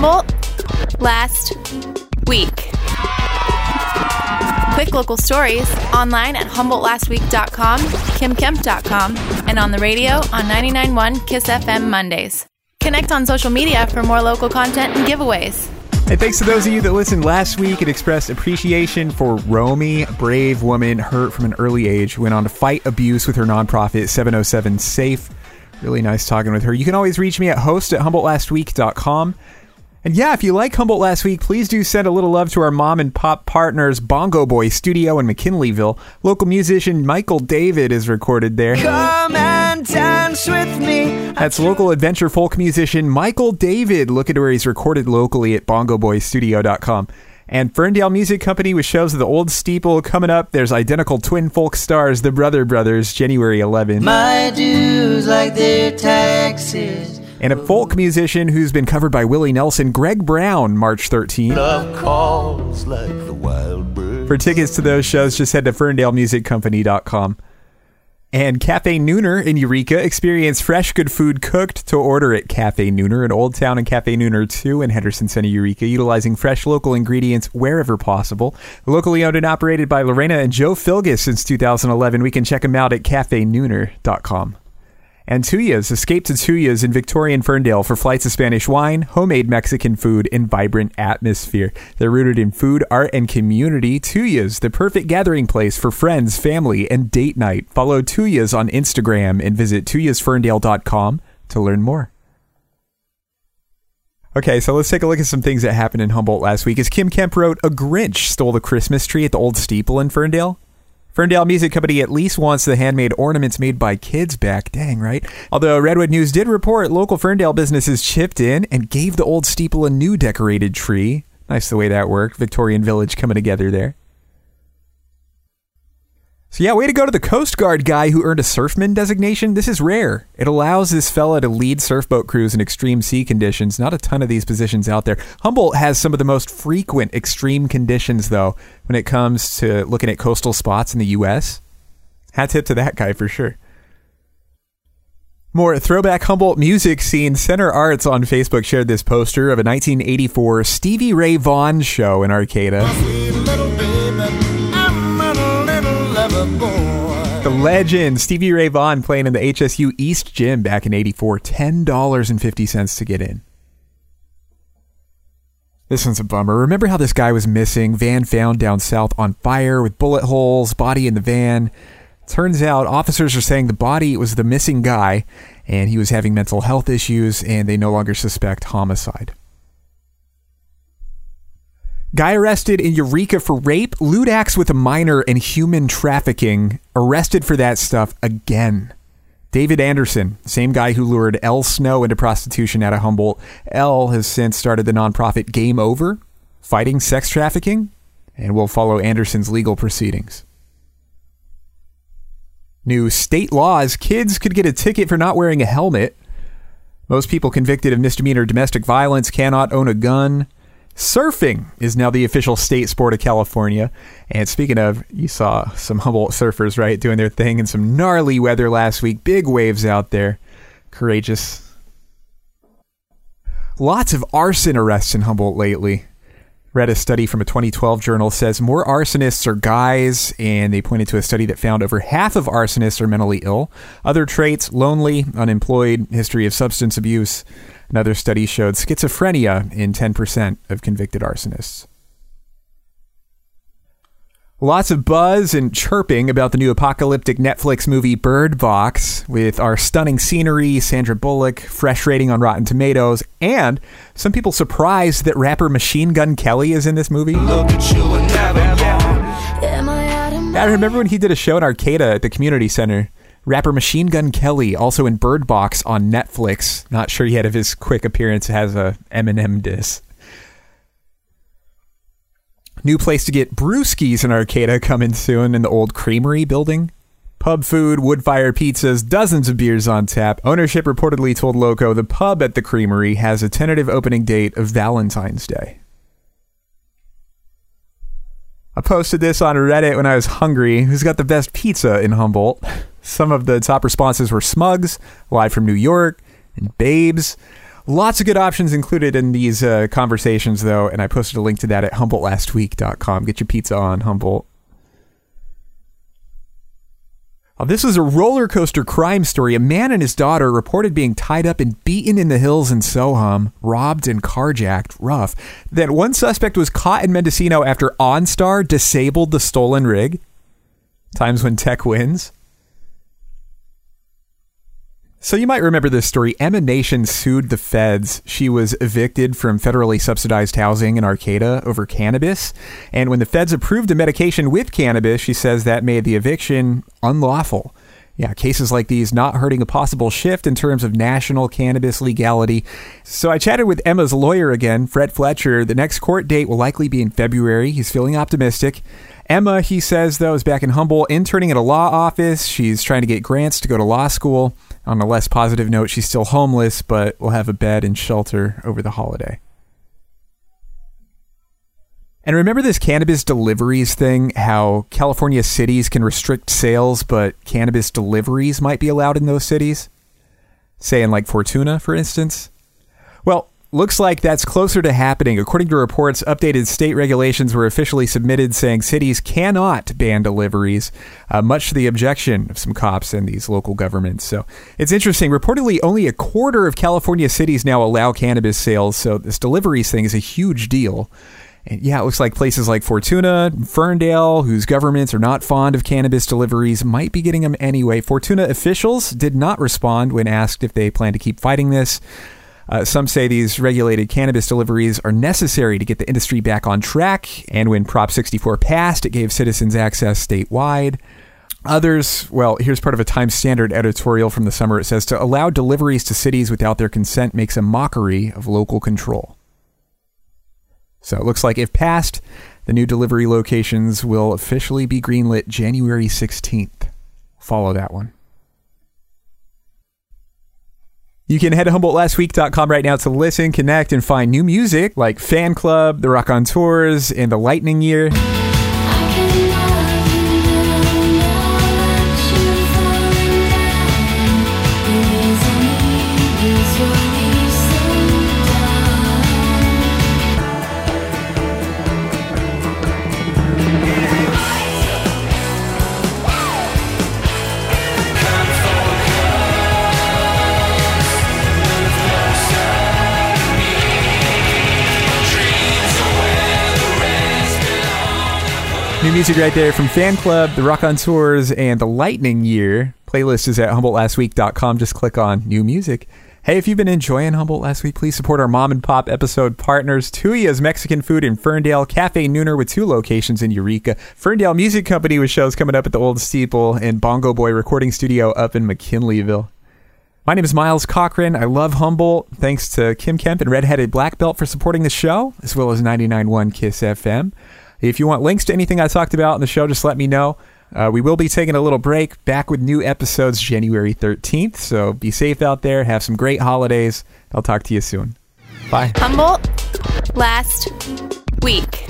Humboldt last week. Quick local stories online at HumboldtLastWeek.com, KimKemp.com, and on the radio on 99.1 Kiss FM Mondays. Connect on social media for more local content and giveaways. And thanks to those of you that listened last week and expressed appreciation for Romy, a brave woman hurt from an early age, went on to fight abuse with her nonprofit 707 Safe. Really nice talking with her. You can always reach me at host at HumboldtLastWeek.com. And yeah, if you like Humboldt last week, please do send a little love to our mom and pop partners, Bongo Boy Studio in McKinleyville. Local musician Michael David is recorded there. Come and dance with me. That's local adventure folk musician Michael David. Look at where he's recorded locally at bongoboystudio.com. And Ferndale Music Company with shows at the Old Steeple coming up. There's identical twin folk stars, the Brother Brothers, January 11. My dues like their taxes. And a folk musician who's been covered by Willie Nelson, Greg Brown, March 13. Love calls like the wild bird. For tickets to those shows, just head to ferndalemusiccompany.com. And Cafe Nooner in Eureka experience fresh good food cooked to order at Cafe Nooner in Old Town and Cafe Nooner 2 in Henderson Center, Eureka, utilizing fresh local ingredients wherever possible. Locally owned and operated by Lorena and Joe Filgus since 2011. We can check them out at cafenooner.com. And Tuyas. Escape to Tuyas in Victorian Ferndale for flights of Spanish wine, homemade Mexican food, and vibrant atmosphere. They're rooted in food, art, and community. Tuyas, the perfect gathering place for friends, family, and date night. Follow Tuyas on Instagram and visit tuyasferndale.com to learn more. Okay, so let's take a look at some things that happened in Humboldt last week. As Kim Kemp wrote, a Grinch stole the Christmas tree at the old steeple in Ferndale. Ferndale Music Company at least wants the handmade ornaments made by kids back. Dang, right? Although Redwood News did report local Ferndale businesses chipped in and gave the old steeple a new decorated tree. Nice the way that worked. Victorian Village coming together there. So yeah, way to go to the Coast Guard guy who earned a surfman designation. This is rare. It allows this fella to lead surfboat crews in extreme sea conditions. Not a ton of these positions out there. Humboldt has some of the most frequent extreme conditions though when it comes to looking at coastal spots in the US. Hat tip to that guy for sure. More throwback Humboldt music scene. Center Arts on Facebook shared this poster of a 1984 Stevie Ray Vaughan show in Arcata. The legend Stevie Ray Vaughan playing in the HSU East Gym back in 84. $10.50 to get in. This one's a bummer. Remember how this guy was missing? Van found down south on fire with bullet holes, body in the van. Turns out officers are saying the body was the missing guy and he was having mental health issues and they no longer suspect homicide. Guy arrested in Eureka for rape, lewd acts with a minor, and human trafficking. Arrested for that stuff again. David Anderson, same guy who lured Elle Snow into prostitution out of Humboldt. Elle has since started the nonprofit Game Over, fighting sex trafficking, and will follow Anderson's legal proceedings. New state laws kids could get a ticket for not wearing a helmet. Most people convicted of misdemeanor domestic violence cannot own a gun. Surfing is now the official state sport of California. And speaking of, you saw some Humboldt surfers, right, doing their thing in some gnarly weather last week. Big waves out there. Courageous. Lots of arson arrests in Humboldt lately. Read a study from a 2012 journal says more arsonists are guys, and they pointed to a study that found over half of arsonists are mentally ill. Other traits lonely, unemployed, history of substance abuse. Another study showed schizophrenia in 10% of convicted arsonists. Lots of buzz and chirping about the new apocalyptic Netflix movie Bird Box, with our stunning scenery, Sandra Bullock, fresh rating on Rotten Tomatoes, and some people surprised that rapper Machine Gun Kelly is in this movie. I remember when he did a show in Arcata at the community center. Rapper Machine Gun Kelly, also in Bird Box on Netflix. Not sure yet if his quick appearance has a Eminem diss. New place to get brewskis in Arcata coming soon in the old creamery building. Pub food, wood fire pizzas, dozens of beers on tap. Ownership reportedly told Loco the pub at the creamery has a tentative opening date of Valentine's Day. I posted this on Reddit when I was hungry. Who's got the best pizza in Humboldt? Some of the top responses were Smugs, live from New York, and Babes. Lots of good options included in these uh, conversations, though, and I posted a link to that at HumboldtLastWeek.com. Get your pizza on Humboldt. Oh, this was a roller coaster crime story. A man and his daughter reported being tied up and beaten in the hills in SoHum, robbed and carjacked. Rough. Then one suspect was caught in Mendocino after OnStar disabled the stolen rig. Times when tech wins. So you might remember this story. Emma Nation sued the feds. She was evicted from federally subsidized housing in Arcata over cannabis. And when the feds approved a medication with cannabis, she says that made the eviction unlawful. Yeah, cases like these not hurting a possible shift in terms of national cannabis legality. So I chatted with Emma's lawyer again, Fred Fletcher. The next court date will likely be in February. He's feeling optimistic. Emma, he says, though, is back in Humboldt, interning at a law office. She's trying to get grants to go to law school. On a less positive note, she's still homeless, but will have a bed and shelter over the holiday. And remember this cannabis deliveries thing? How California cities can restrict sales, but cannabis deliveries might be allowed in those cities? Say in like Fortuna, for instance? Well, Looks like that's closer to happening. According to reports, updated state regulations were officially submitted saying cities cannot ban deliveries, uh, much to the objection of some cops and these local governments. So it's interesting. Reportedly, only a quarter of California cities now allow cannabis sales. So this deliveries thing is a huge deal. And yeah, it looks like places like Fortuna, Ferndale, whose governments are not fond of cannabis deliveries, might be getting them anyway. Fortuna officials did not respond when asked if they plan to keep fighting this. Uh, some say these regulated cannabis deliveries are necessary to get the industry back on track, and when Prop 64 passed, it gave citizens access statewide. Others, well, here's part of a Times Standard editorial from the summer. It says to allow deliveries to cities without their consent makes a mockery of local control. So it looks like if passed, the new delivery locations will officially be greenlit January 16th. Follow that one. You can head to HumboldtLastWeek.com right now to listen, connect, and find new music like Fan Club, The Raconteurs, and The Lightning Year. New music right there from Fan Club, The Raconteurs, and The Lightning Year. Playlist is at HumboldtLastWeek.com. Just click on New Music. Hey, if you've been enjoying Humboldt last week, please support our mom and pop episode partners, Tuya's Mexican Food in Ferndale, Cafe Nooner with two locations in Eureka, Ferndale Music Company with shows coming up at the Old Steeple, and Bongo Boy Recording Studio up in McKinleyville. My name is Miles Cochran. I love Humboldt. Thanks to Kim Kemp and Redheaded Black Belt for supporting the show, as well as 99.1 KISS FM. If you want links to anything I talked about in the show, just let me know. Uh, we will be taking a little break, back with new episodes January 13th. So be safe out there. Have some great holidays. I'll talk to you soon. Bye. Humboldt last week.